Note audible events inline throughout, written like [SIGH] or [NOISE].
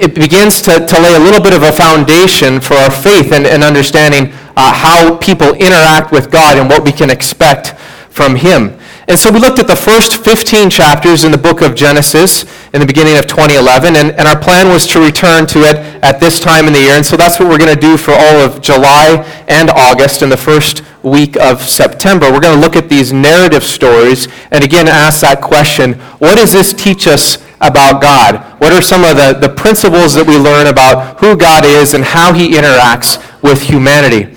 it begins to, to lay a little bit of a foundation for our faith and, and understanding uh, how people interact with God and what we can expect from Him. And so we looked at the first 15 chapters in the book of Genesis in the beginning of 2011, and, and our plan was to return to it at this time in the year. And so that's what we're going to do for all of July and August and the first week of September. We're going to look at these narrative stories and again ask that question what does this teach us about God? What are some of the, the principles that we learn about who God is and how he interacts with humanity?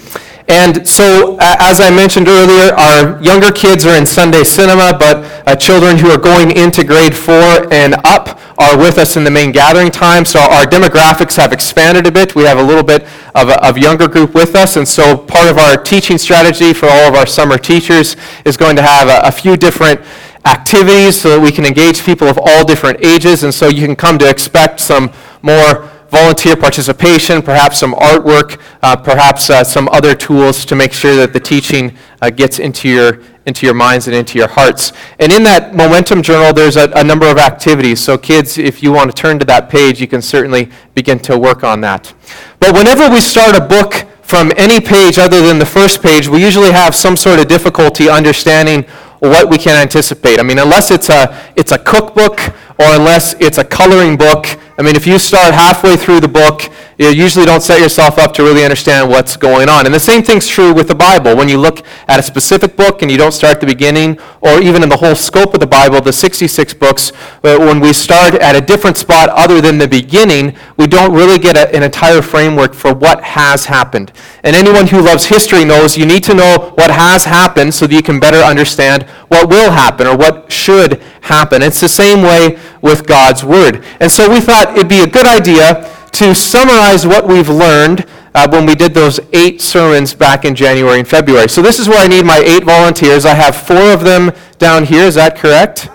And so, as I mentioned earlier, our younger kids are in Sunday cinema, but uh, children who are going into grade four and up are with us in the main gathering time. So our demographics have expanded a bit. We have a little bit of a of younger group with us. And so part of our teaching strategy for all of our summer teachers is going to have a, a few different activities so that we can engage people of all different ages. And so you can come to expect some more volunteer participation, perhaps some artwork, uh, perhaps uh, some other tools to make sure that the teaching uh, gets into your, into your minds and into your hearts. And in that Momentum Journal, there's a, a number of activities. So, kids, if you want to turn to that page, you can certainly begin to work on that. But whenever we start a book from any page other than the first page, we usually have some sort of difficulty understanding what we can anticipate. I mean, unless it's a, it's a cookbook or unless it's a coloring book, I mean, if you start halfway through the book, you usually don't set yourself up to really understand what's going on. And the same thing's true with the Bible. When you look at a specific book and you don't start at the beginning, or even in the whole scope of the Bible, the 66 books, uh, when we start at a different spot other than the beginning, we don't really get a, an entire framework for what has happened. And anyone who loves history knows you need to know what has happened so that you can better understand what will happen or what should happen. It's the same way with God's Word. And so we thought it'd be a good idea to summarize what we've learned uh, when we did those eight sermons back in January and February. So this is where I need my eight volunteers. I have four of them down here. Is that correct?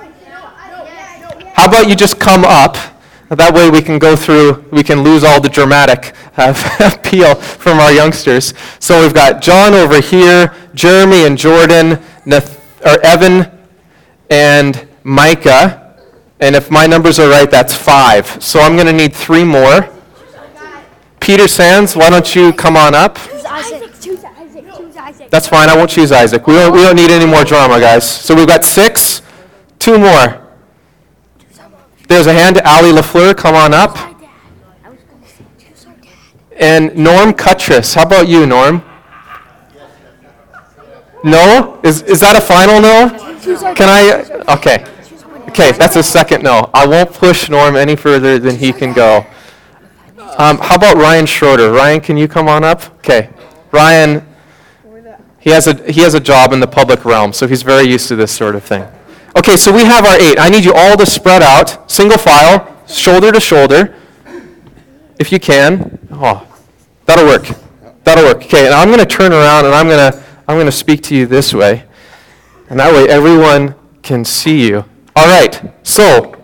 How about you just come up? That way we can go through, we can lose all the dramatic uh, [LAUGHS] appeal from our youngsters. So we've got John over here, Jeremy and Jordan, Nath- or Evan and Micah. And if my numbers are right, that's five. So I'm going to need three more. Peter Sands, why don't you come on up? That's fine. I won't choose Isaac. We don't, we don't need any more drama, guys. So we've got six. Two more. There's a hand. To Ali LaFleur, come on up. And Norm Cuttress. How about you, Norm? No? Is, is that a final no? Can I? Okay. Okay, that's a second no. I won't push Norm any further than he can go. Um, how about Ryan Schroeder? Ryan, can you come on up? Okay. Ryan, he has, a, he has a job in the public realm, so he's very used to this sort of thing. Okay, so we have our eight. I need you all to spread out, single file, shoulder to shoulder, if you can. Oh, that'll work. That'll work. Okay, and I'm going to turn around and I'm going to I'm going to speak to you this way. And that way everyone can see you. All right, so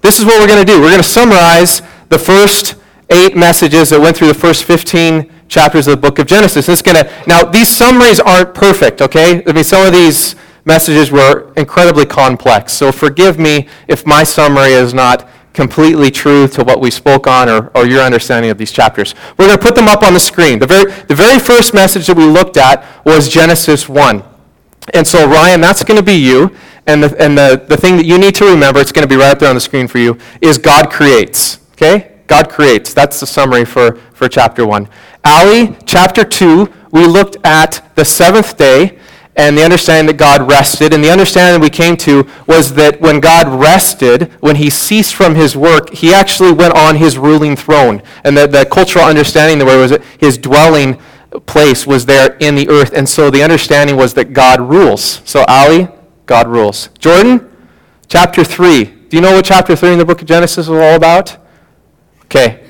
this is what we're going to do. We're going to summarize the first eight messages that went through the first 15 chapters of the book of Genesis. It's going to, now, these summaries aren't perfect, okay? I mean, some of these messages were incredibly complex. So forgive me if my summary is not completely true to what we spoke on or, or your understanding of these chapters. We're going to put them up on the screen. The very, the very first message that we looked at was Genesis 1. And so, Ryan, that's going to be you. And, the, and the, the thing that you need to remember, it's going to be right up there on the screen for you, is God creates. Okay? God creates. That's the summary for, for chapter 1. Ali, chapter 2, we looked at the seventh day and the understanding that God rested. And the understanding we came to was that when God rested, when he ceased from his work, he actually went on his ruling throne. And the, the cultural understanding there was his dwelling place was there in the earth. And so the understanding was that God rules. So Ali, God rules. Jordan, chapter 3. Do you know what chapter 3 in the book of Genesis is all about? Okay.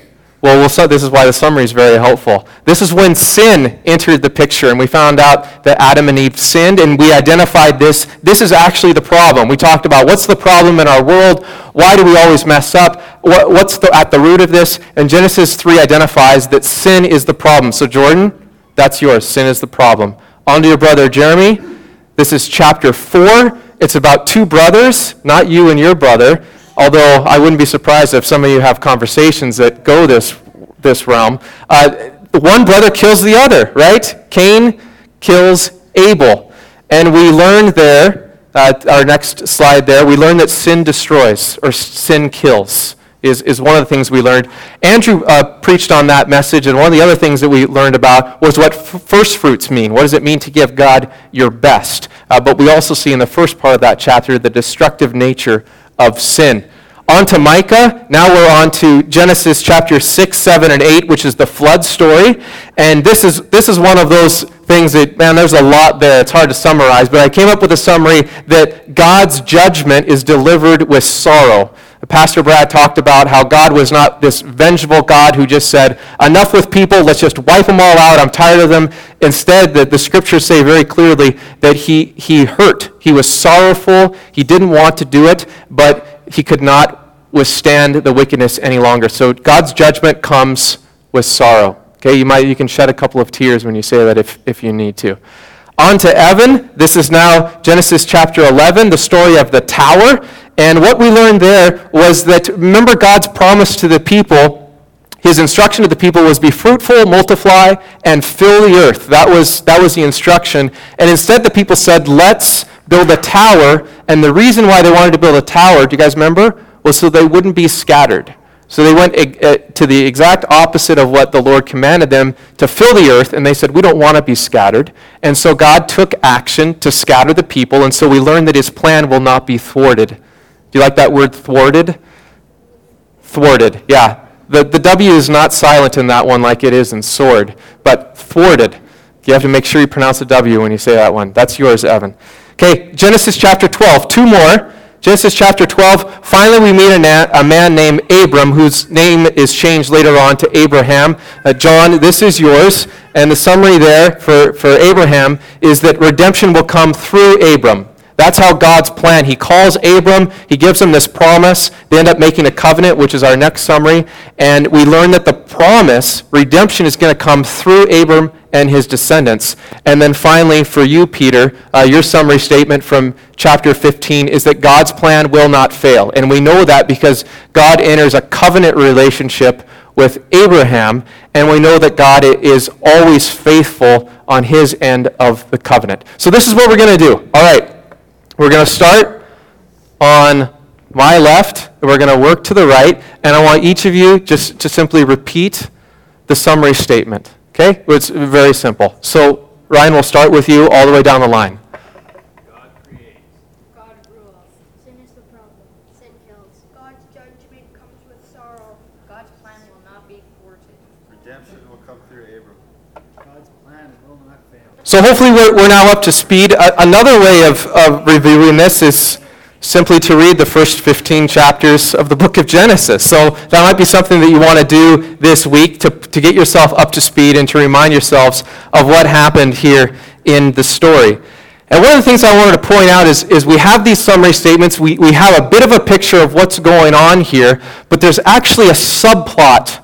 Well, we'll this is why the summary is very helpful. This is when sin entered the picture, and we found out that Adam and Eve sinned, and we identified this. This is actually the problem. We talked about what's the problem in our world? Why do we always mess up? What, what's the, at the root of this? And Genesis 3 identifies that sin is the problem. So, Jordan, that's yours. Sin is the problem. On to your brother, Jeremy. This is chapter 4. It's about two brothers, not you and your brother. although I wouldn't be surprised if some of you have conversations that go this, this realm. Uh, one brother kills the other, right? Cain kills Abel. And we learn there, uh, our next slide there, we learn that sin destroys or sin kills is, is one of the things we learned. Andrew uh, preached on that message, and one of the other things that we learned about was what f- first fruits mean. What does it mean to give God your best? Uh, but we also see in the first part of that chapter the destructive nature of sin. On to Micah. Now we're on to Genesis chapter 6, 7, and 8, which is the flood story. And this is, this is one of those things that, man, there's a lot there. It's hard to summarize. But I came up with a summary that God's judgment is delivered with sorrow. Pastor Brad talked about how God was not this vengeful God who just said, enough with people, let's just wipe them all out, I'm tired of them. Instead, the, the scriptures say very clearly that he, he hurt. He was sorrowful. He didn't want to do it, but he could not withstand the wickedness any longer. So God's judgment comes with sorrow. Okay, you, might, you can shed a couple of tears when you say that if, if you need to. On to Evan. This is now Genesis chapter 11, the story of the tower. And what we learned there was that, remember God's promise to the people, his instruction to the people was be fruitful, multiply, and fill the earth. That was, that was the instruction. And instead the people said, let's build a tower. And the reason why they wanted to build a tower, do you guys remember? Was so they wouldn't be scattered. So they went uh, to the exact opposite of what the Lord commanded them to fill the earth, and they said, We don't want to be scattered. And so God took action to scatter the people, and so we learned that his plan will not be thwarted. Do you like that word thwarted? Thwarted, yeah. The, the W is not silent in that one like it is in sword, but thwarted. You have to make sure you pronounce the W when you say that one. That's yours, Evan. Okay, Genesis chapter 12. Two more. Genesis chapter 12. Finally, we meet a, na- a man named Abram, whose name is changed later on to Abraham. Uh, John, this is yours. And the summary there for, for Abraham is that redemption will come through Abram. That's how God's plan. He calls Abram, he gives him this promise. They end up making a covenant, which is our next summary. And we learn that the promise, redemption, is going to come through Abram and his descendants. And then finally, for you, Peter, uh, your summary statement from chapter 15 is that God's plan will not fail. And we know that because God enters a covenant relationship with Abraham, and we know that God is always faithful on his end of the covenant. So this is what we're going to do. All right. We're going to start on my left, we're going to work to the right, and I want each of you just to simply repeat the summary statement. Okay? It's very simple. So, Ryan, we'll start with you all the way down the line. God creates. God rules. Sin is the problem. Sin kills. God's judgment comes with sorrow. God's plan will not be thwarted. Redemption will come through Abram. God's plan will not fail. So hopefully we're, we're now up to speed. Another way of, of reviewing this is simply to read the first 15 chapters of the book of Genesis. So that might be something that you want to do this week to, to get yourself up to speed and to remind yourselves of what happened here in the story. And one of the things I wanted to point out is, is we have these summary statements. We, we have a bit of a picture of what's going on here, but there's actually a subplot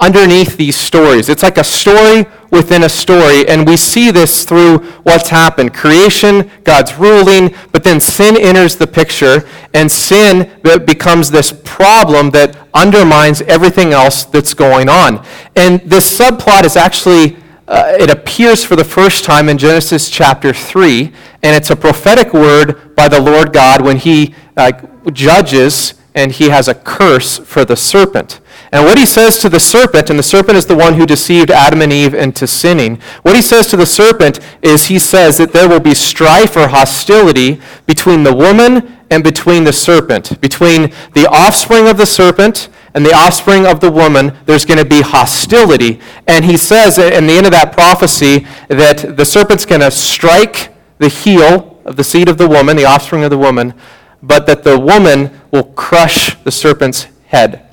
underneath these stories. It's like a story within a story, and we see this through what's happened creation, God's ruling, but then sin enters the picture, and sin becomes this problem that undermines everything else that's going on. And this subplot is actually. Uh, it appears for the first time in Genesis chapter 3, and it's a prophetic word by the Lord God when he uh, judges and he has a curse for the serpent. And what he says to the serpent, and the serpent is the one who deceived Adam and Eve into sinning, what he says to the serpent is he says that there will be strife or hostility between the woman and between the serpent. Between the offspring of the serpent and the offspring of the woman, there's going to be hostility. And he says in the end of that prophecy that the serpent's going to strike the heel of the seed of the woman, the offspring of the woman, but that the woman will crush the serpent's head.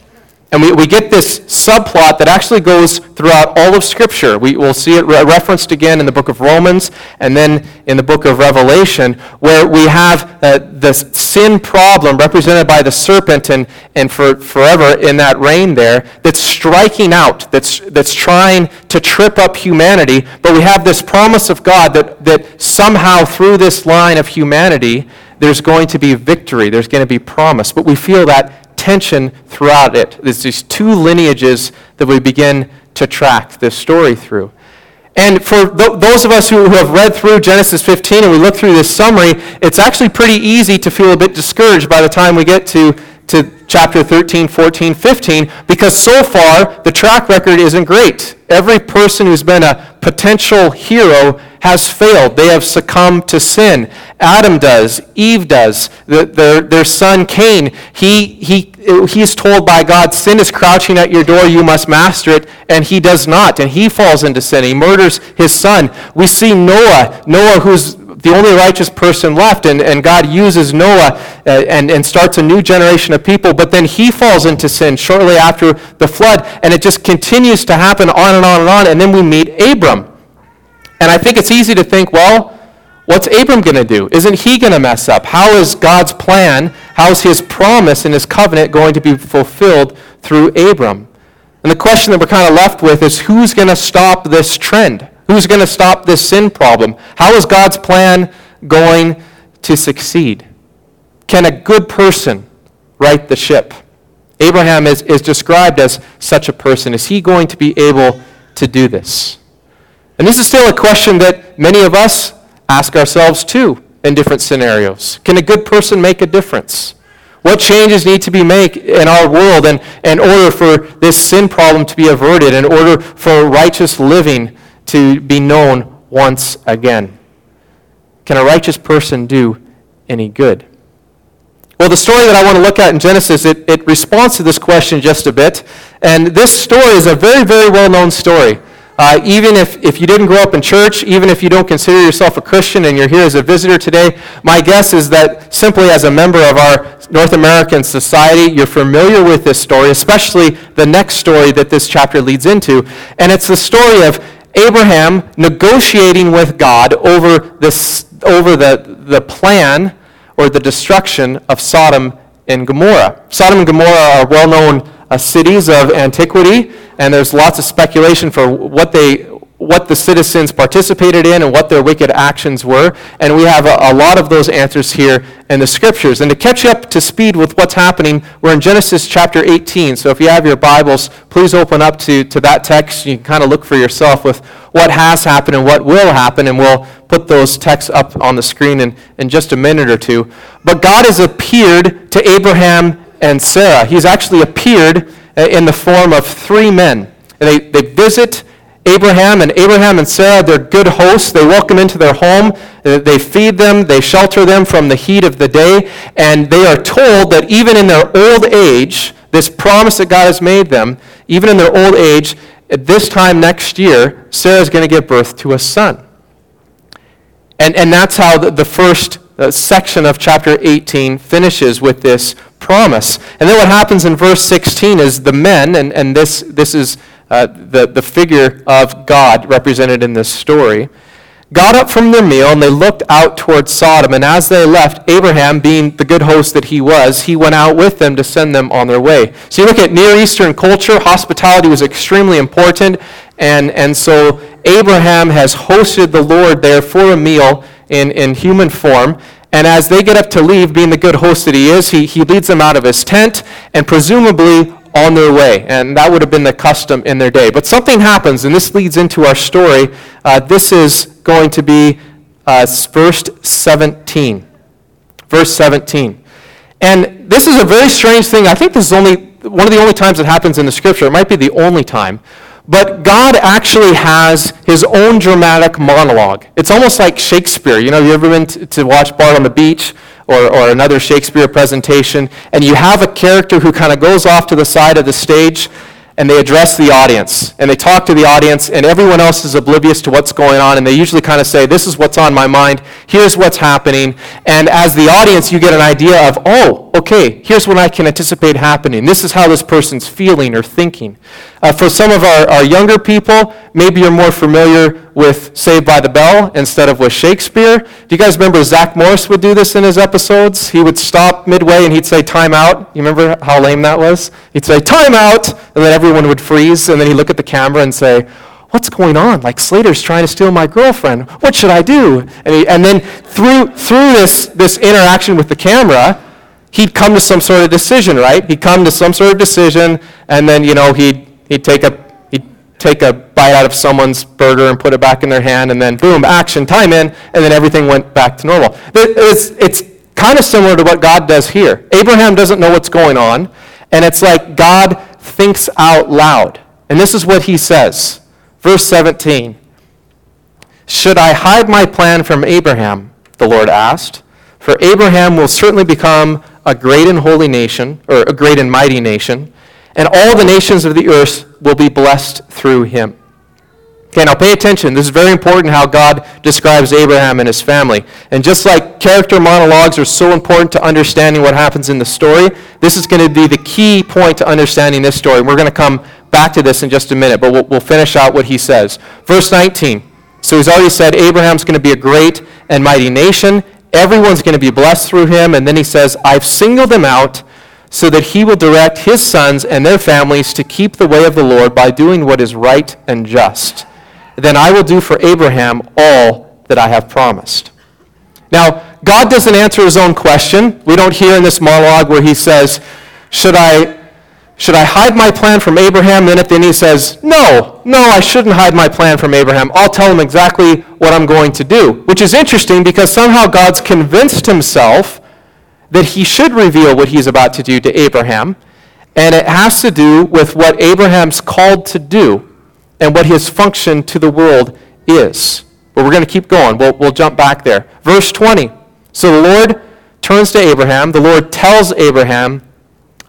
And we, we get this subplot that actually goes throughout all of Scripture. We will see it re- referenced again in the book of Romans and then in the book of Revelation, where we have uh, the sin problem represented by the serpent and, and for, forever in that reign there that's striking out, that's, that's trying to trip up humanity. But we have this promise of God that, that somehow through this line of humanity, there's going to be victory, there's going to be promise. But we feel that tension throughout it. There's these two lineages that we begin to track this story through. And for th- those of us who, who have read through Genesis 15 and we look through this summary, it's actually pretty easy to feel a bit discouraged by the time we get to, to chapter 13, 14, 15, because so far the track record isn't great. Every person who's been a potential hero has failed. They have succumbed to sin. Adam does. Eve does. The, their, their son Cain, he, he, he's told by God, sin is crouching at your door, you must master it, and he does not, and he falls into sin. He murders his son. We see Noah, Noah who's the only righteous person left, and, and God uses Noah uh, and, and starts a new generation of people, but then he falls into sin shortly after the flood, and it just continues to happen on and on and on, and then we meet Abram. And I think it's easy to think, well, what's Abram going to do? Isn't he going to mess up? How is God's plan, how is his promise and his covenant going to be fulfilled through Abram? And the question that we're kind of left with is who's going to stop this trend? Who's going to stop this sin problem? How is God's plan going to succeed? Can a good person right the ship? Abraham is, is described as such a person. Is he going to be able to do this? And this is still a question that many of us ask ourselves too in different scenarios. Can a good person make a difference? What changes need to be made in our world in, in order for this sin problem to be averted, in order for righteous living to be known once again? Can a righteous person do any good? Well, the story that I want to look at in Genesis, it, it responds to this question just a bit. And this story is a very, very well known story. Uh, even if, if you didn't grow up in church, even if you don't consider yourself a Christian and you're here as a visitor today, my guess is that simply as a member of our North American society, you're familiar with this story, especially the next story that this chapter leads into. And it's the story of Abraham negotiating with God over, this, over the, the plan or the destruction of Sodom and Gomorrah. Sodom and Gomorrah are well known uh, cities of antiquity, and there's lots of speculation for what they what the citizens participated in and what their wicked actions were. And we have a, a, lot of those answers here in the scriptures. And to catch up to speed with what's happening, we're in Genesis chapter 18. So if you have your Bibles, please open up to, to that text. You can kind of look for yourself with what has happened and what will happen. And we'll put those texts up on the screen in, in just a minute or two. But God has appeared to Abraham and Sarah. He's actually appeared uh, in the form of three men. And They, they visit Abraham, and Abraham and Sarah, they're good hosts. They welcome into their home. Uh, they feed them. They shelter them from the heat of the day. And they are told that even in their old age, this promise that God has made them, even in their old age, at this time next year, Sarah is going to give birth to a son. And, and that's how the, the first uh, section of chapter 18 finishes with this promise. And then what happens in verse 16 is the men, and, and this, this is uh, the, the figure of God represented in this story, got up from their meal and they looked out towards Sodom. And as they left, Abraham, being the good host that he was, he went out with them to send them on their way. So you look at Near Eastern culture, hospitality was extremely important. And, and so Abraham has hosted the Lord there for a meal in, in human form. And as they get up to leave, being the good host that he is, he, he leads them out of his tent and presumably on their way. And that would have been the custom in their day. But something happens, and this leads into our story. Uh, this is going to be uh, verse 17. Verse 17. And this is a very strange thing. I think this is only one of the only times it happens in the scripture. It might be the only time. But God actually has his own dramatic monologue. It's almost like Shakespeare. You know, you ever been to, to watch Bard on the Beach or, or another Shakespeare presentation, and you have a character who kind of goes off to the side of the stage and they address the audience and they talk to the audience and everyone else is oblivious to what's going on and they usually kind of say this is what's on my mind. Here's what's happening. And as the audience you get an idea of oh okay here's what i can anticipate happening. This is how this person's feeling or thinking uh, for some of our, our younger people maybe you're more familiar with Saved by the Bell instead of with Shakespeare. Do you guys remember Zach Morris would do this in his episodes? He would stop midway and he'd say, time out. You remember how lame that was? He'd say, time out, and then everyone would freeze, and then he'd look at the camera and say, what's going on? Like Slater's trying to steal my girlfriend. What should I do? And, he, and then through, through this, this interaction with the camera, he'd come to some sort of decision, right? He'd come to some sort of decision, and then, you know, he'd, he'd, take, a, he'd take a bite out of someone's burger and put it back in their hand, and then boom, action, time in, and then everything went back to normal. It's, it's kind of similar to what God does here. Abraham doesn't know what's going on, and it's like God thinks out loud. And this is what he says. Verse 17 Should I hide my plan from Abraham? The Lord asked. For Abraham will certainly become a great and holy nation, or a great and mighty nation, and all the nations of the earth will be blessed through him. Okay, now pay attention. This is very important how God describes Abraham and his family. And just like character monologues are so important to understanding what happens in the story, this is going to be the key point to understanding this story. We're going to come back to this in just a minute, but we'll, we'll finish out what he says. Verse 19. So he's already said Abraham's going to be a great and mighty nation. Everyone's going to be blessed through him. And then he says, I've singled him out so that he will direct his sons and their families to keep the way of the Lord by doing what is right and just. Then I will do for Abraham all that I have promised. Now, God doesn't answer his own question. We don't hear in this monologue where he says, Should I should I hide my plan from Abraham? Then at the end he says, No, no, I shouldn't hide my plan from Abraham. I'll tell him exactly what I'm going to do. Which is interesting because somehow God's convinced himself that he should reveal what he's about to do to Abraham. And it has to do with what Abraham's called to do and what his function to the world is. But we're going to keep going. We'll, we'll jump back there. Verse 20. So the Lord turns to Abraham. The Lord tells Abraham,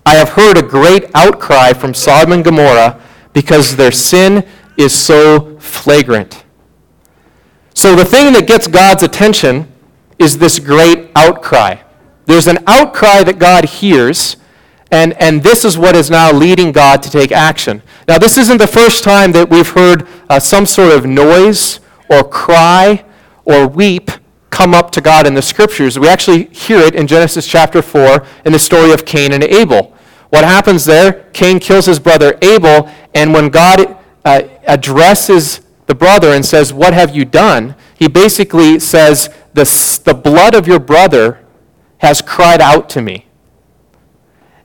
I have heard a great outcry from Sodom and Gomorrah because their sin is so flagrant. So the thing that gets God's attention is this great outcry. There's an outcry that God hears, and, and this is what is now leading God to take action. Now, this isn't the first time that we've heard uh, some sort of noise or cry or weep come up to God in the scriptures. We actually hear it in Genesis chapter 4 in the story of Cain and Abel. What happens there? Cain kills his brother Abel, and when God uh, addresses the brother and says, What have you done? he basically says, the, the blood of your brother has cried out to me.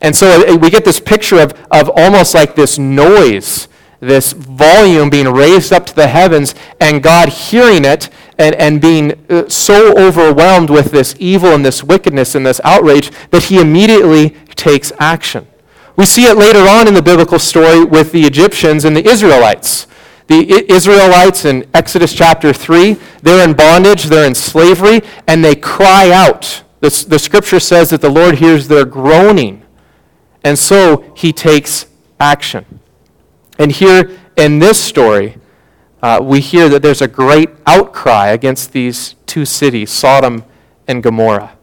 And so we get this picture of, of almost like this noise, this volume being raised up to the heavens, and God hearing it and, and being uh, so overwhelmed with this evil and this wickedness and this outrage that he immediately takes action. We see it later on in the biblical story with the Egyptians and the Israelites. The Israelites in Exodus chapter 3, they're in bondage, they're in slavery, and they cry out. The, the scripture says that the Lord hears their groaning, and so he takes action. And here in this story, uh, we hear that there's a great outcry against these two cities, Sodom and Gomorrah.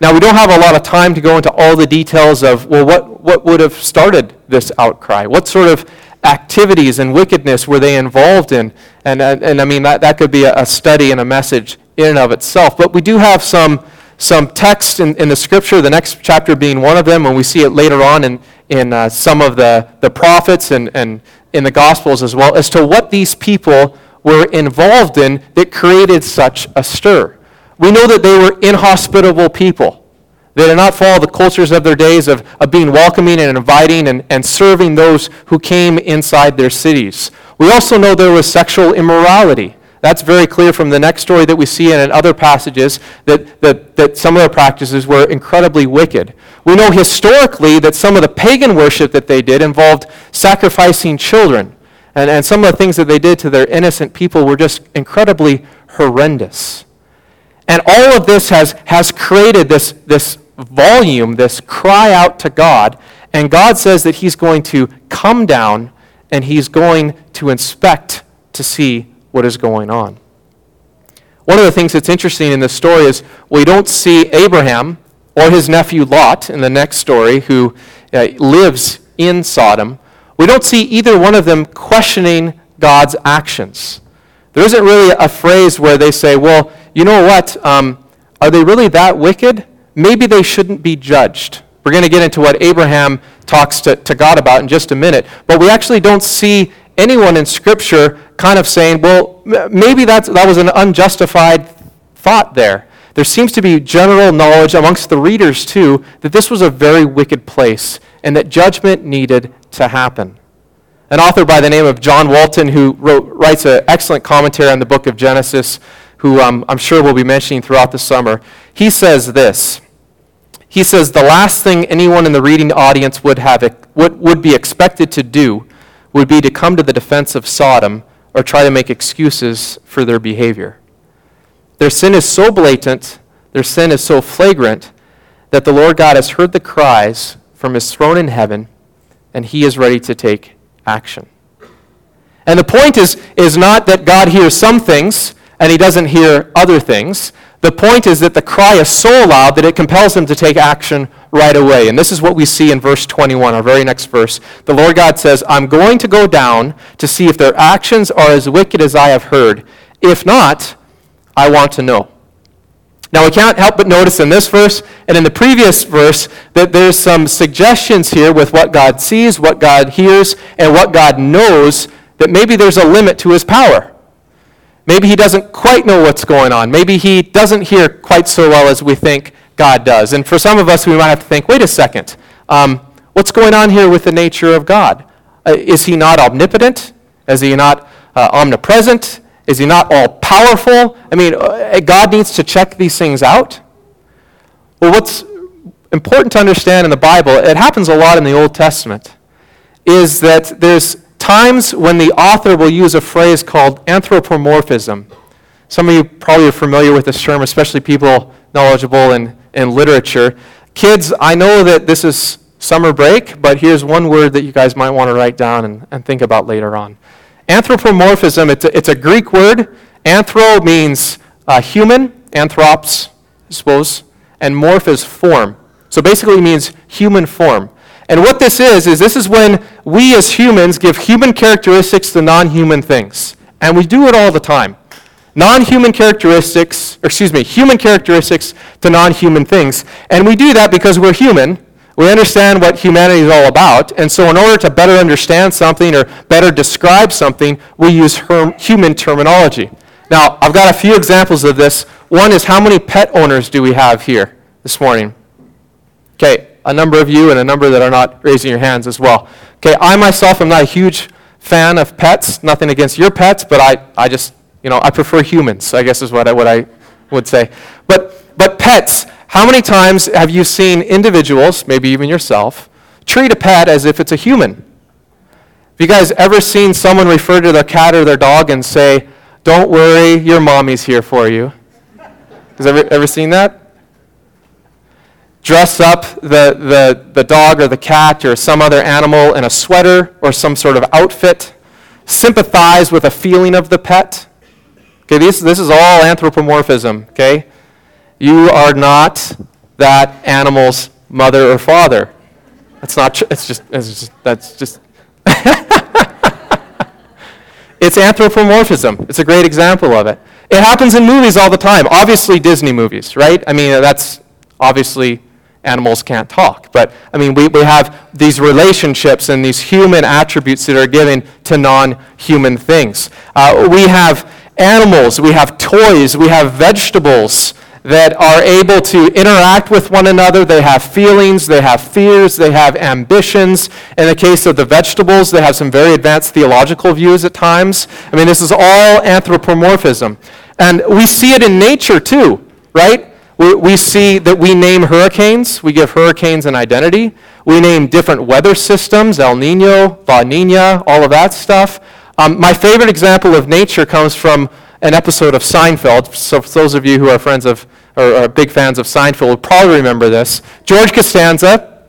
Now, we don't have a lot of time to go into all the details of, well, what, what would have started this outcry? What sort of activities and wickedness were they involved in? And, and, and I mean, that, that could be a, a, study and a message in and of itself. But we do have some, some text in, in the scripture, the next chapter being one of them, and we see it later on in, in uh, some of the, the prophets and, and in the Gospels as well, as to what these people were involved in that created such a stir. We know that they were inhospitable people. They did not follow the cultures of their days of, of being welcoming and inviting and, and serving those who came inside their cities. We also know there was sexual immorality. That's very clear from the next story that we see and in other passages that, that, that some of their practices were incredibly wicked. We know historically that some of the pagan worship that they did involved sacrificing children. And, and some of the things that they did to their innocent people were just incredibly horrendous. And all of this has, has created this, this volume, this cry out to God. And God says that He's going to come down and He's going to inspect to see what is going on. One of the things that's interesting in this story is we don't see Abraham or his nephew Lot in the next story, who uh, lives in Sodom. We don't see either one of them questioning God's actions. There isn't really a phrase where they say, well, you know what? Um, are they really that wicked? Maybe they shouldn't be judged. We're going to get into what Abraham talks to, to God about in just a minute. But we actually don't see anyone in Scripture kind of saying, well, maybe that's, that was an unjustified thought there. there seems to be general knowledge amongst the readers, too, that this was a very wicked place and that judgment needed to happen. An author by the name of John Walton, who wrote, writes an excellent commentary on the book of Genesis, who um, I'm sure we'll be mentioning throughout the summer, he says this. He says, The last thing anyone in the reading audience would, have, would, would be expected to do would be to come to the defense of Sodom or try to make excuses for their behavior. Their sin is so blatant, their sin is so flagrant, that the Lord God has heard the cries from his throne in heaven, and he is ready to take action. And the point is, is not that God hears some things and he doesn't hear other things. The point is that the cry is so loud that it compels him to take action right away. And this is what we see in verse 21, our very next verse. The Lord God says, I'm going to go down to see if their actions are as wicked as I have heard. If not, I want to know. Now, we can't help but notice in this verse and in the previous verse that there's some suggestions here with what God sees, what God hears, and what God knows, that maybe there's a limit to his power. Maybe he doesn't quite know what's going on. Maybe he doesn't hear quite so well as we think God does. And for some of us, we might have to think wait a second, um, what's going on here with the nature of God? Uh, is he not omnipotent? Is he not uh, omnipresent? Is he not all powerful? I mean, uh, God needs to check these things out. Well, what's important to understand in the Bible, it happens a lot in the Old Testament, is that there's times when the author will use a phrase called anthropomorphism. Some of you probably are familiar with this term, especially people knowledgeable in, in literature. Kids, I know that this is summer break, but here's one word that you guys might want to write down and, and think about later on. Anthropomorphism, it's a, it's a Greek word. Anthro means uh, human, anthropos, I suppose, and morph is form. So basically it means human form. And what this is, is this is when we as humans give human characteristics to non-human things. And we do it all the time. Non-human characteristics, excuse me, human characteristics to non-human things. And we do that because we're human, we understand what humanity is all about, and so in order to better understand something or better describe something, we use human terminology. Now, I've got a few examples of this. One is how many pet owners do we have here this morning? Okay, a number of you and a number that are not raising your hands as well. Okay, I myself am not a huge fan of pets. Nothing against your pets, but I, I just, you know, I prefer humans, I guess is what I, what I would say. But, but pets, how many times have you seen individuals, maybe even yourself, treat a pet as if it's a human? Have you guys ever seen someone refer to their cat or their dog and say, Don't worry, your mommy's here for you? Has ever, ever seen that? Dress up the, the, the dog or the cat or some other animal in a sweater or some sort of outfit. Sympathize with a feeling of the pet. Okay, this, this is all anthropomorphism, okay? You are not that animal's mother or father. That's not true. It's just, it's just, that's just. [LAUGHS] it's anthropomorphism. It's a great example of it. It happens in movies all the time. Obviously, Disney movies, right? I mean, that's obviously animals can't talk. But I mean, we, we have these relationships and these human attributes that are given to non human things. Uh, we have animals, we have toys, we have vegetables that are able to interact with one another. They have feelings, they have fears, they have ambitions. In the case of the vegetables, they have some very advanced theological views at times. I mean, this is all anthropomorphism. And we see it in nature too, right? We, we see that we name hurricanes, we give hurricanes an identity. We name different weather systems, El Nino, La Nina, all of that stuff. Um, my favorite example of nature comes from an episode of Seinfeld. So those of you who are friends of or are big fans of Seinfeld will probably remember this. George Costanza,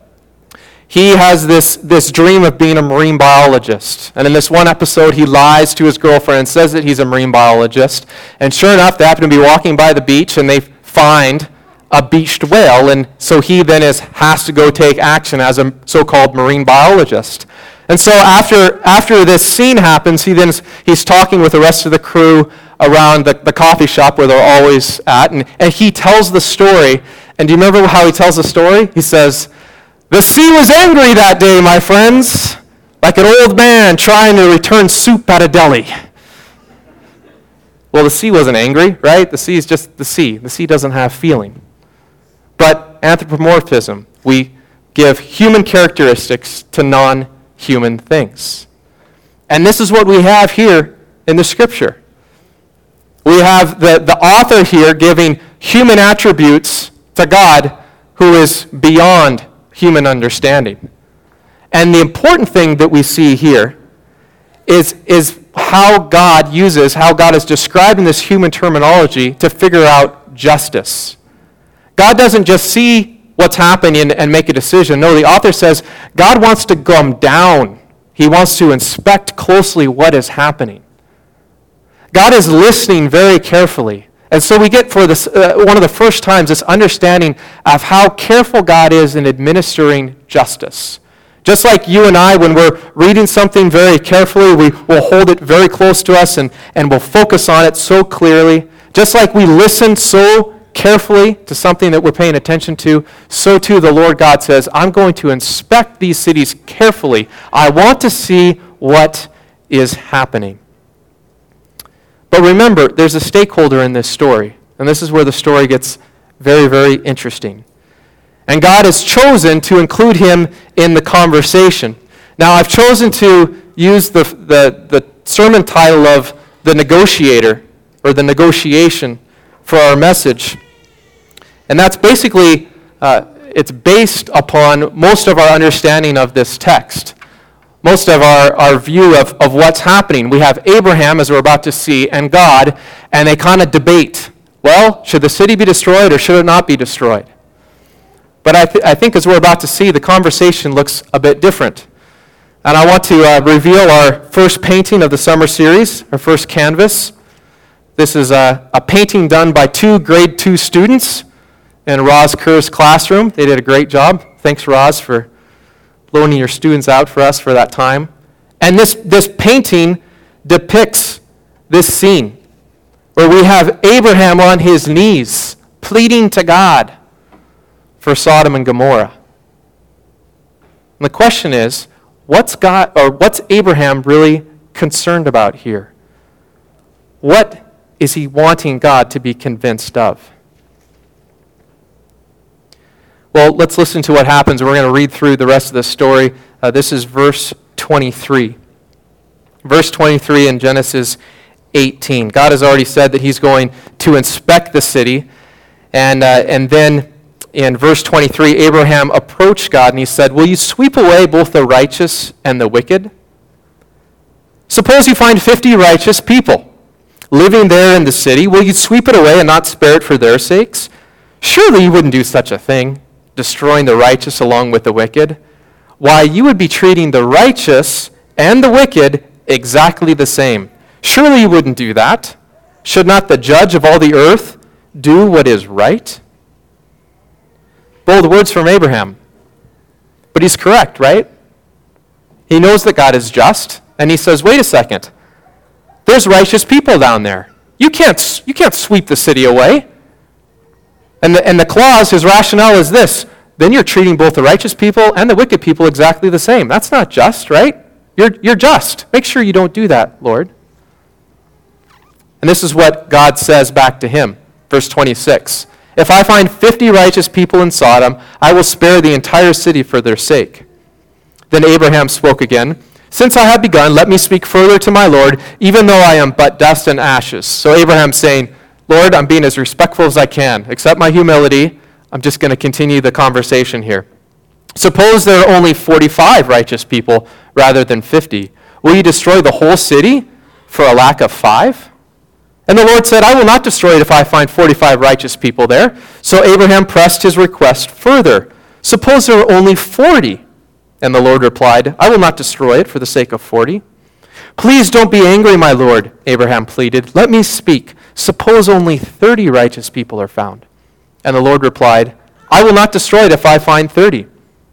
he has this, this dream of being a marine biologist. And in this one episode, he lies to his girlfriend and says that he's a marine biologist. And sure enough, they happen to be walking by the beach and they find a beached whale. And so he then is, has to go take action as a so called marine biologist. And so after, after this scene happens, he then he's talking with the rest of the crew around the, the coffee shop where they're always at, and, and he tells the story. And do you remember how he tells the story? He says, The sea was angry that day, my friends, like an old man trying to return soup at a deli. Well, the sea wasn't angry, right? The sea is just the sea. The sea doesn't have feeling. But anthropomorphism, we give human characteristics to non human things. And this is what we have here in the scripture. We have the, the author here giving human attributes to God who is beyond human understanding. And the important thing that we see here is, is how God uses, how God is describing this human terminology to figure out justice. God doesn't just see what's happening and make a decision. No, the author says God wants to come down. He wants to inspect closely what is happening. God is listening very carefully. And so we get for this, uh, one of the first times this understanding of how careful God is in administering justice. Just like you and I, when we're reading something very carefully, we will hold it very close to us and, and we'll focus on it so clearly. Just like we listen so carefully to something that we're paying attention to, so too the Lord God says, I'm going to inspect these cities carefully. I want to see what is happening. But remember, there's a stakeholder in this story. And this is where the story gets very, very interesting. And God has chosen to include him in the conversation. Now, I've chosen to use the, the, the sermon title of The Negotiator, or The Negotiation, for our message. And that's basically, uh, it's based upon most of our understanding of this text most of our, our view of, of what's happening. We have Abraham, as we're about to see, and God, and they kind of debate well, should the city be destroyed or should it not be destroyed? But I, th- I think as we're about to see, the conversation looks a bit different. And I want to uh, reveal our first painting of the summer series, our first canvas. This is a, a painting done by two grade two students in Roz Kerr's classroom. They did a great job. Thanks, Roz, for loaning your students out for us for that time. And this, this painting depicts this scene where we have Abraham on his knees pleading to God for Sodom and Gomorrah. And the question is, what's God or what's Abraham really concerned about here? What is he wanting God to be convinced of? Well, let's listen to what happens. We're going to read through the rest of the story. Uh, this is verse 23. Verse 23 in Genesis 18. God has already said that he's going to inspect the city. And, uh, and then in verse 23, Abraham approached God and he said, Will you sweep away both the righteous and the wicked? Suppose you find 50 righteous people living there in the city. Will you sweep it away and not spare it for their sakes? Surely you wouldn't do such a thing destroying the righteous along with the wicked, why, you would be treating the righteous and the wicked exactly the same. Surely you wouldn't do that. Should not the judge of all the earth do what is right? Bold words from Abraham. But he's correct, right? He knows that God is just, and he says, wait a second. There's righteous people down there. You can't, you can't sweep the city away. And the, and the clause, his rationale is this then you're treating both the righteous people and the wicked people exactly the same. That's not just, right? You're, you're just. Make sure you don't do that, Lord. And this is what God says back to him. Verse 26 If I find 50 righteous people in Sodom, I will spare the entire city for their sake. Then Abraham spoke again. Since I have begun, let me speak further to my Lord, even though I am but dust and ashes. So Abraham's saying, Lord, I'm being as respectful as I can. Accept my humility. I'm just going to continue the conversation here. Suppose there are only 45 righteous people rather than 50. Will you destroy the whole city for a lack of five? And the Lord said, I will not destroy it if I find 45 righteous people there. So Abraham pressed his request further. Suppose there are only 40. And the Lord replied, I will not destroy it for the sake of 40. Please don't be angry, my Lord, Abraham pleaded. Let me speak. Suppose only 30 righteous people are found. And the Lord replied, I will not destroy it if I find 30.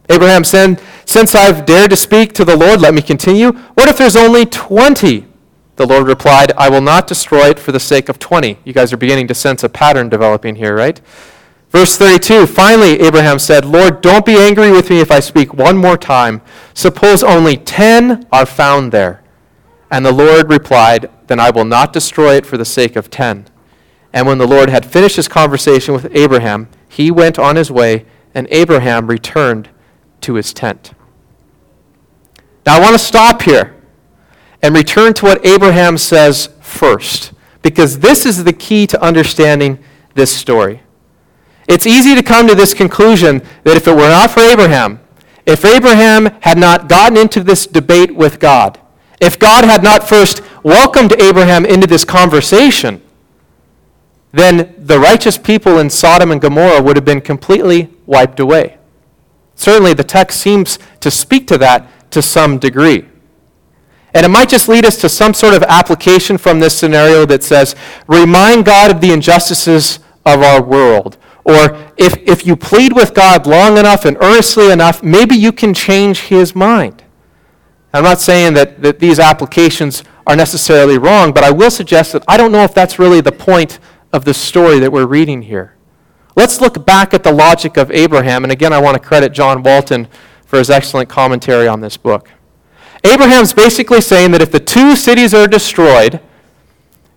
Abraham said, Since I've dared to speak to the Lord, let me continue. What if there's only 20? The Lord replied, I will not destroy it for the sake of 20. You guys are beginning to sense a pattern developing here, right? Verse 32 Finally, Abraham said, Lord, don't be angry with me if I speak one more time. Suppose only 10 are found there. And the Lord replied, Then I will not destroy it for the sake of ten. And when the Lord had finished his conversation with Abraham, he went on his way, and Abraham returned to his tent. Now I want to stop here and return to what Abraham says first, because this is the key to understanding this story. It's easy to come to this conclusion that if it were not for Abraham, if Abraham had not gotten into this debate with God, if God had not first welcomed Abraham into this conversation, then the righteous people in Sodom and Gomorrah would have been completely wiped away. Certainly, the text seems to speak to that to some degree. And it might just lead us to some sort of application from this scenario that says, remind God of the injustices of our world. Or if, if you plead with God long enough and earnestly enough, maybe you can change his mind. I'm not saying that, that these applications are necessarily wrong, but I will suggest that I don't know if that's really the point of the story that we're reading here. Let's look back at the logic of Abraham, and again, I want to credit John Walton for his excellent commentary on this book. Abraham's basically saying that if the two cities are destroyed,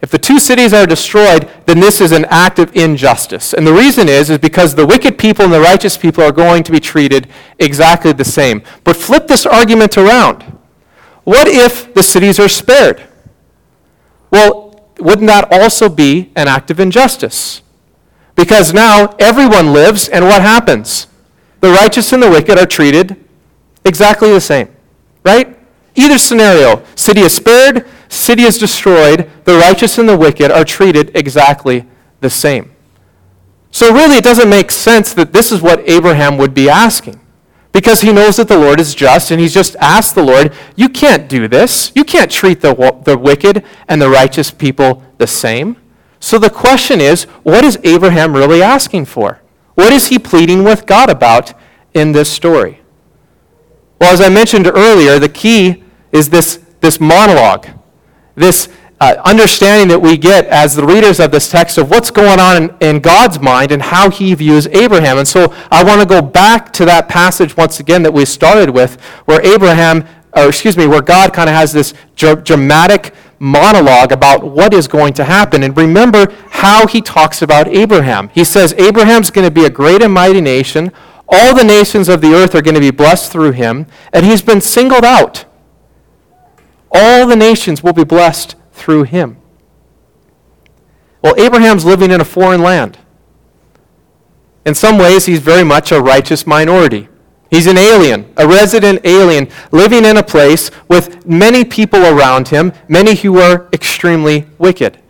if the two cities are destroyed, then this is an act of injustice. And the reason is, is because the wicked people and the righteous people are going to be treated exactly the same. But flip this argument around. What if the cities are spared? Well, wouldn't that also be an act of injustice? Because now everyone lives, and what happens? The righteous and the wicked are treated exactly the same, right? Either scenario, city is spared, city is destroyed, the righteous and the wicked are treated exactly the same. So, really, it doesn't make sense that this is what Abraham would be asking. Because he knows that the Lord is just, and he's just asked the Lord, You can't do this. You can't treat the, the wicked and the righteous people the same. So, the question is, what is Abraham really asking for? What is he pleading with God about in this story? Well, as I mentioned earlier, the key is this, this monologue, this uh, understanding that we get as the readers of this text of what's going on in, in God's mind and how he views Abraham. And so I want to go back to that passage once again that we started with, where Abraham, or excuse me, where God kind of has this dr- dramatic monologue about what is going to happen. And remember how he talks about Abraham. He says, Abraham's going to be a great and mighty nation. All the nations of the earth are going to be blessed through him, and he's been singled out. All the nations will be blessed through him. Well, Abraham's living in a foreign land. In some ways, he's very much a righteous minority. He's an alien, a resident alien, living in a place with many people around him, many who are extremely wicked.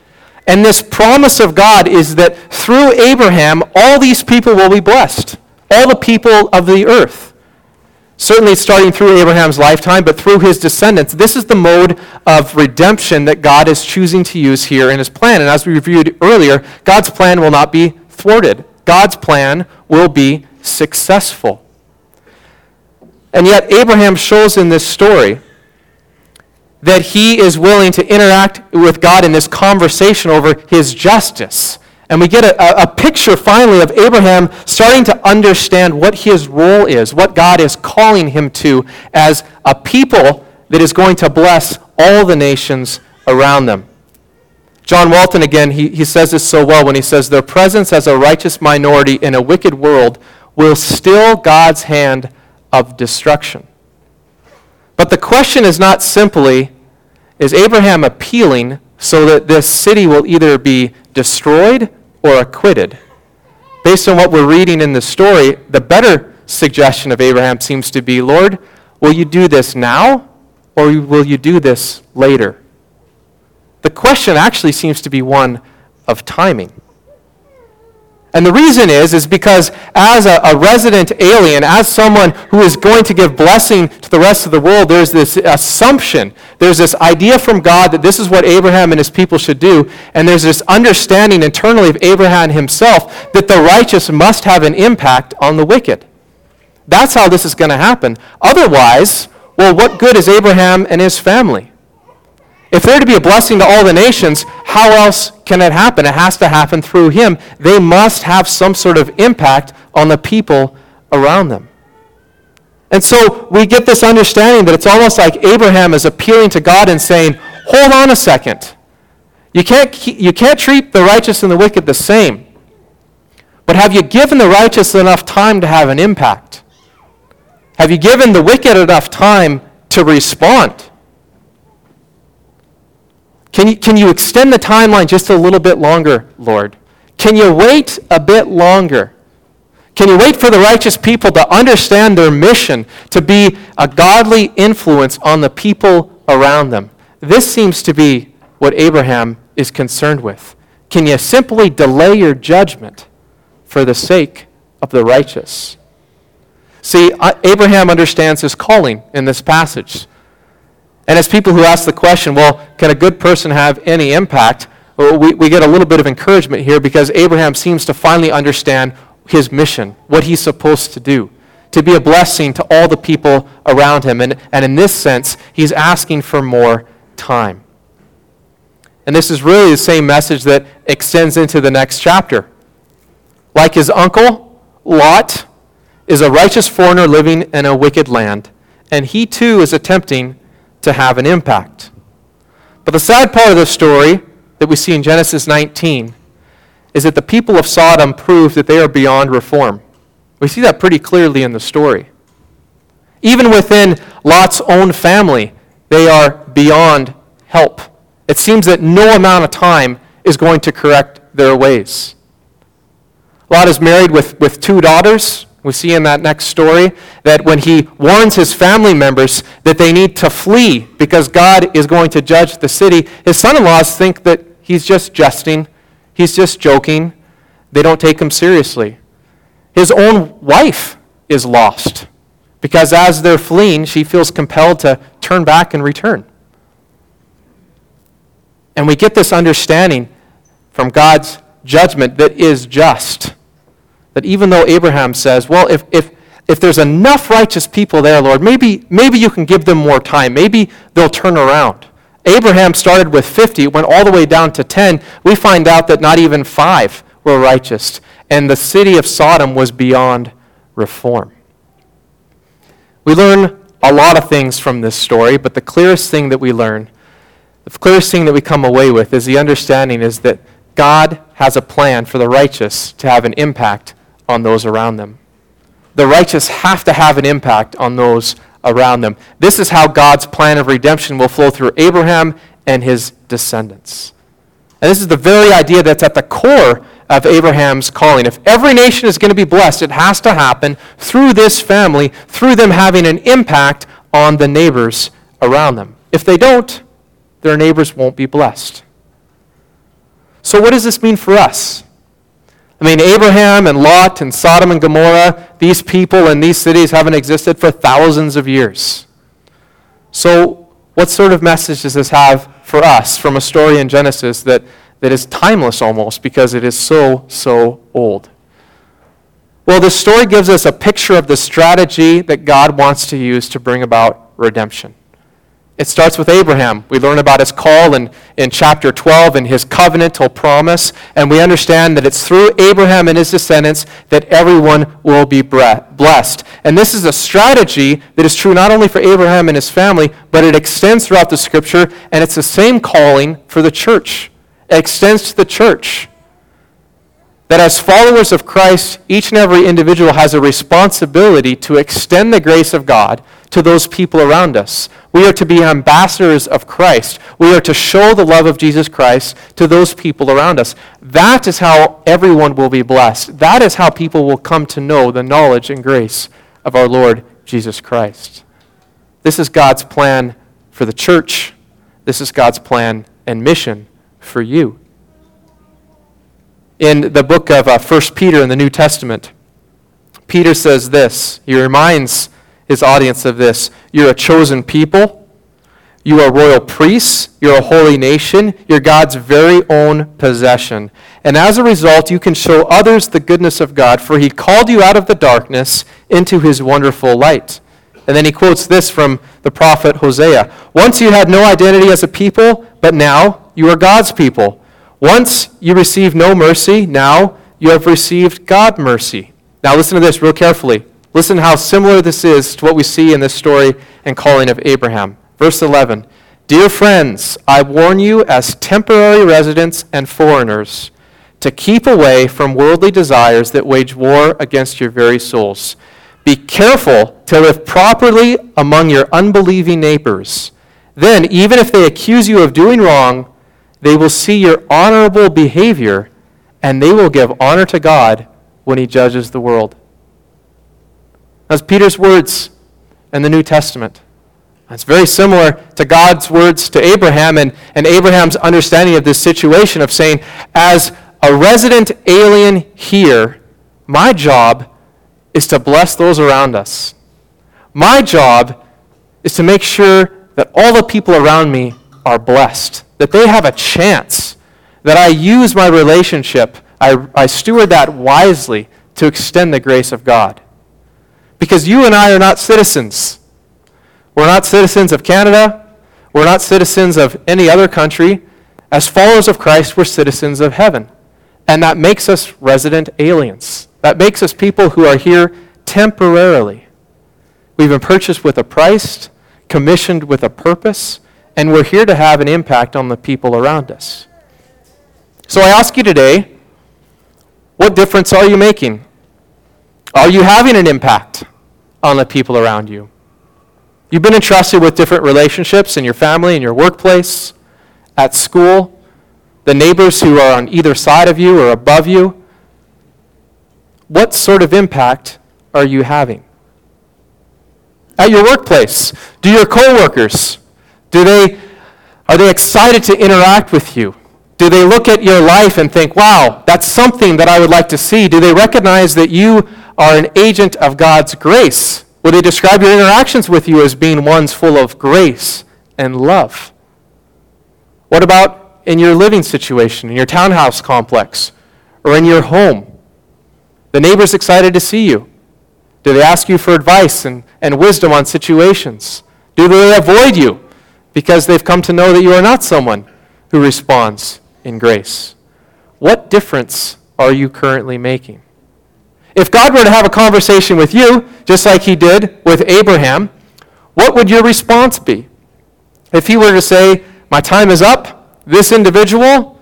And this promise of God is that through Abraham, all these people will be blessed, all the people of the earth. Certainly starting through Abraham's lifetime, but through his descendants. This is the mode of redemption that God is choosing to use here in his plan. And as we reviewed earlier, God's plan will not be thwarted, God's plan will be successful. And yet, Abraham shows in this story that he is willing to interact with God in this conversation over his justice. And we get a, a, picture finally of Abraham starting to understand what his role is, what God is calling him to as a people that is going to bless all the nations around them. John Walton, again, he, he says this so well when he says, Their presence as a righteous minority in a wicked world will still God's hand of destruction. But the question is not simply, is Abraham appealing so that this city will either be destroyed or acquitted? Based on what we're reading in the story, the better suggestion of Abraham seems to be Lord, will you do this now or will you do this later? The question actually seems to be one of timing. And the reason is, is because as a, a, resident alien, as someone who is going to give blessing to the rest of the world, there's this assumption, there's this idea from God that this is what Abraham and his people should do, and there's this understanding internally of Abraham himself that the righteous must have an impact on the wicked. That's how this is going to happen. Otherwise, well, what good is Abraham and his family? If they're to be a blessing to all the nations, how else can it happen? It has to happen through him. They must have some sort of impact on the people around them. And so we get this understanding that it's almost like Abraham is appealing to God and saying, hold on a second. You can't, you can't treat the righteous and the wicked the same. But have you given the righteous enough time to have an impact? Have you given the wicked enough time to respond? Can you, can you extend the timeline just a little bit longer, Lord? Can you wait a bit longer? Can you wait for the righteous people to understand their mission to be a godly influence on the people around them? This seems to be what Abraham is concerned with. Can you simply delay your judgment for the sake of the righteous? See, Abraham understands his calling in this passage. And as people who ask the question, well, can a good person have any impact? Well, we, we get a little bit of encouragement here because Abraham seems to finally understand his mission, what he's supposed to do, to be a blessing to all the people around him. And, and in this sense, he's asking for more time. And this is really the same message that extends into the next chapter. Like his uncle, Lot is a righteous foreigner living in a wicked land, and he too is attempting to have an impact. But the sad part of the story that we see in Genesis 19 is that the people of Sodom prove that they are beyond reform. We see that pretty clearly in the story. Even within Lot's own family, they are beyond help. It seems that no amount of time is going to correct their ways. Lot is married with, with two daughters. We see in that next story that when he warns his family members that they need to flee because God is going to judge the city, his son in laws think that he's just jesting, he's just joking. They don't take him seriously. His own wife is lost because as they're fleeing, she feels compelled to turn back and return. And we get this understanding from God's judgment that is just. That even though Abraham says, well, if, if, if there's enough righteous people there, Lord, maybe, maybe you can give them more time. Maybe they'll turn around. Abraham started with 50, went all the way down to 10. We find out that not even five were righteous. And the city of Sodom was beyond reform. We learn a lot of things from this story, but the clearest thing that we learn, the clearest thing that we come away with is the understanding is that God has a plan for the righteous to have an impact on those around them. The righteous have to have an impact on those around them. This is how God's plan of redemption will flow through Abraham and his descendants. And this is the very idea that's at the core of Abraham's calling. If every nation is going to be blessed, it has to happen through this family, through them having an impact on the neighbors around them. If they don't, their neighbors won't be blessed. So, what does this mean for us? I mean, Abraham and Lot and Sodom and Gomorrah, these people and these cities haven't existed for thousands of years. So, what sort of message does this have for us from a story in Genesis that, that is timeless almost because it is so, so old? Well, this story gives us a picture of the strategy that God wants to use to bring about redemption. It starts with Abraham. We learn about his call in, in chapter 12 and his covenantal promise, and we understand that it's through Abraham and his descendants that everyone will be blessed. And this is a strategy that is true not only for Abraham and his family, but it extends throughout the scripture, and it's the same calling for the church. It extends to the church. That as followers of Christ, each and every individual has a responsibility to extend the grace of God to those people around us. We are to be ambassadors of Christ. We are to show the love of Jesus Christ to those people around us. That is how everyone will be blessed. That is how people will come to know the knowledge and grace of our Lord Jesus Christ. This is God's plan for the church. This is God's plan and mission for you. In the book of uh, 1 Peter in the New Testament, Peter says this. He reminds his audience of this. You're a chosen people. You are royal priests. You're a holy nation. You're God's very own possession. And as a result, you can show others the goodness of God, for he called you out of the darkness into his wonderful light. And then he quotes this from the prophet Hosea Once you had no identity as a people, but now you are God's people. Once you received no mercy, now you have received God mercy. Now listen to this real carefully. Listen how similar this is to what we see in this story and calling of Abraham. Verse 11 Dear friends, I warn you as temporary residents and foreigners to keep away from worldly desires that wage war against your very souls. Be careful to live properly among your unbelieving neighbors. Then, even if they accuse you of doing wrong, they will see your honorable behavior and they will give honor to God when he judges the world. That's Peter's words in the New Testament. It's very similar to God's words to Abraham and, and Abraham's understanding of this situation of saying, as a resident alien here, my job is to bless those around us. My job is to make sure that all the people around me are blessed, that they have a chance, that I use my relationship, I, I steward that wisely to extend the grace of God. Because you and I are not citizens. We're not citizens of Canada. We're not citizens of any other country. As followers of Christ, we're citizens of heaven. And that makes us resident aliens. That makes us people who are here temporarily. We've been purchased with a price, commissioned with a purpose, and we're here to have an impact on the people around us. So I ask you today what difference are you making? Are you having an impact on the people around you? You've been entrusted with different relationships in your family, in your workplace, at school, the neighbors who are on either side of you or above you. What sort of impact are you having? At your workplace, do your coworkers do they are they excited to interact with you? Do they look at your life and think, "Wow, that's something that I would like to see"? Do they recognize that you are an agent of God's grace? Will they describe your interactions with you as being ones full of grace and love? What about in your living situation, in your townhouse complex, or in your home? The neighbor's excited to see you. Do they ask you for advice and, and wisdom on situations? Do they avoid you because they've come to know that you are not someone who responds in grace? What difference are you currently making? If God were to have a conversation with you, just like he did with Abraham, what would your response be? If he were to say, My time is up, this individual,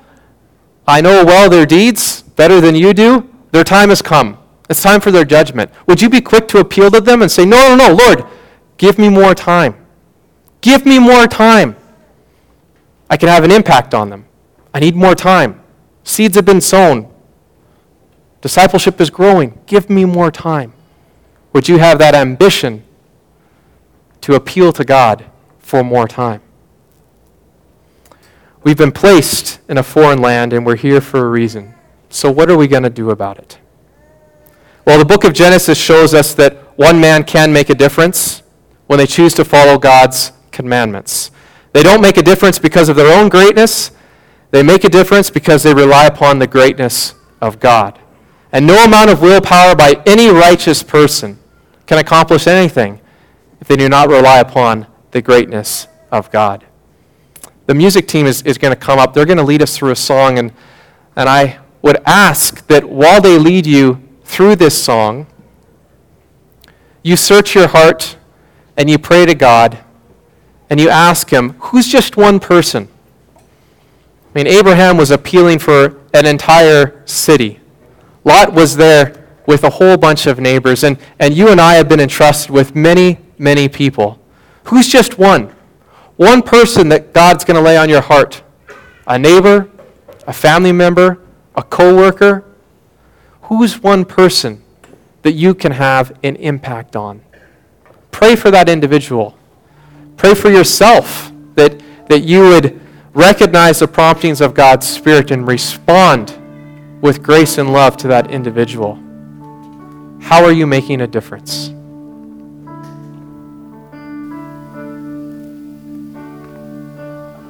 I know well their deeds better than you do, their time has come. It's time for their judgment. Would you be quick to appeal to them and say, No, no, no, Lord, give me more time? Give me more time. I can have an impact on them. I need more time. Seeds have been sown. Discipleship is growing. Give me more time. Would you have that ambition to appeal to God for more time? We've been placed in a foreign land and we're here for a reason. So, what are we going to do about it? Well, the book of Genesis shows us that one man can make a difference when they choose to follow God's commandments. They don't make a difference because of their own greatness, they make a difference because they rely upon the greatness of God. And no amount of willpower by any righteous person can accomplish anything if they do not rely upon the greatness of God. The music team is, is going to come up. They're going to lead us through a song, and, and I would ask that while they lead you through this song, you search your heart and you pray to God and you ask Him, who's just one person? I mean, Abraham was appealing for an entire city. Lot was there with a whole bunch of neighbors, and, and you and I have been entrusted with many, many people. Who's just one? One person that God's going to lay on your heart. A neighbor, a family member, a coworker. Who's one person that you can have an impact on? Pray for that individual. Pray for yourself that, that you would recognize the promptings of God's Spirit and respond with grace and love to that individual. How are you making a difference?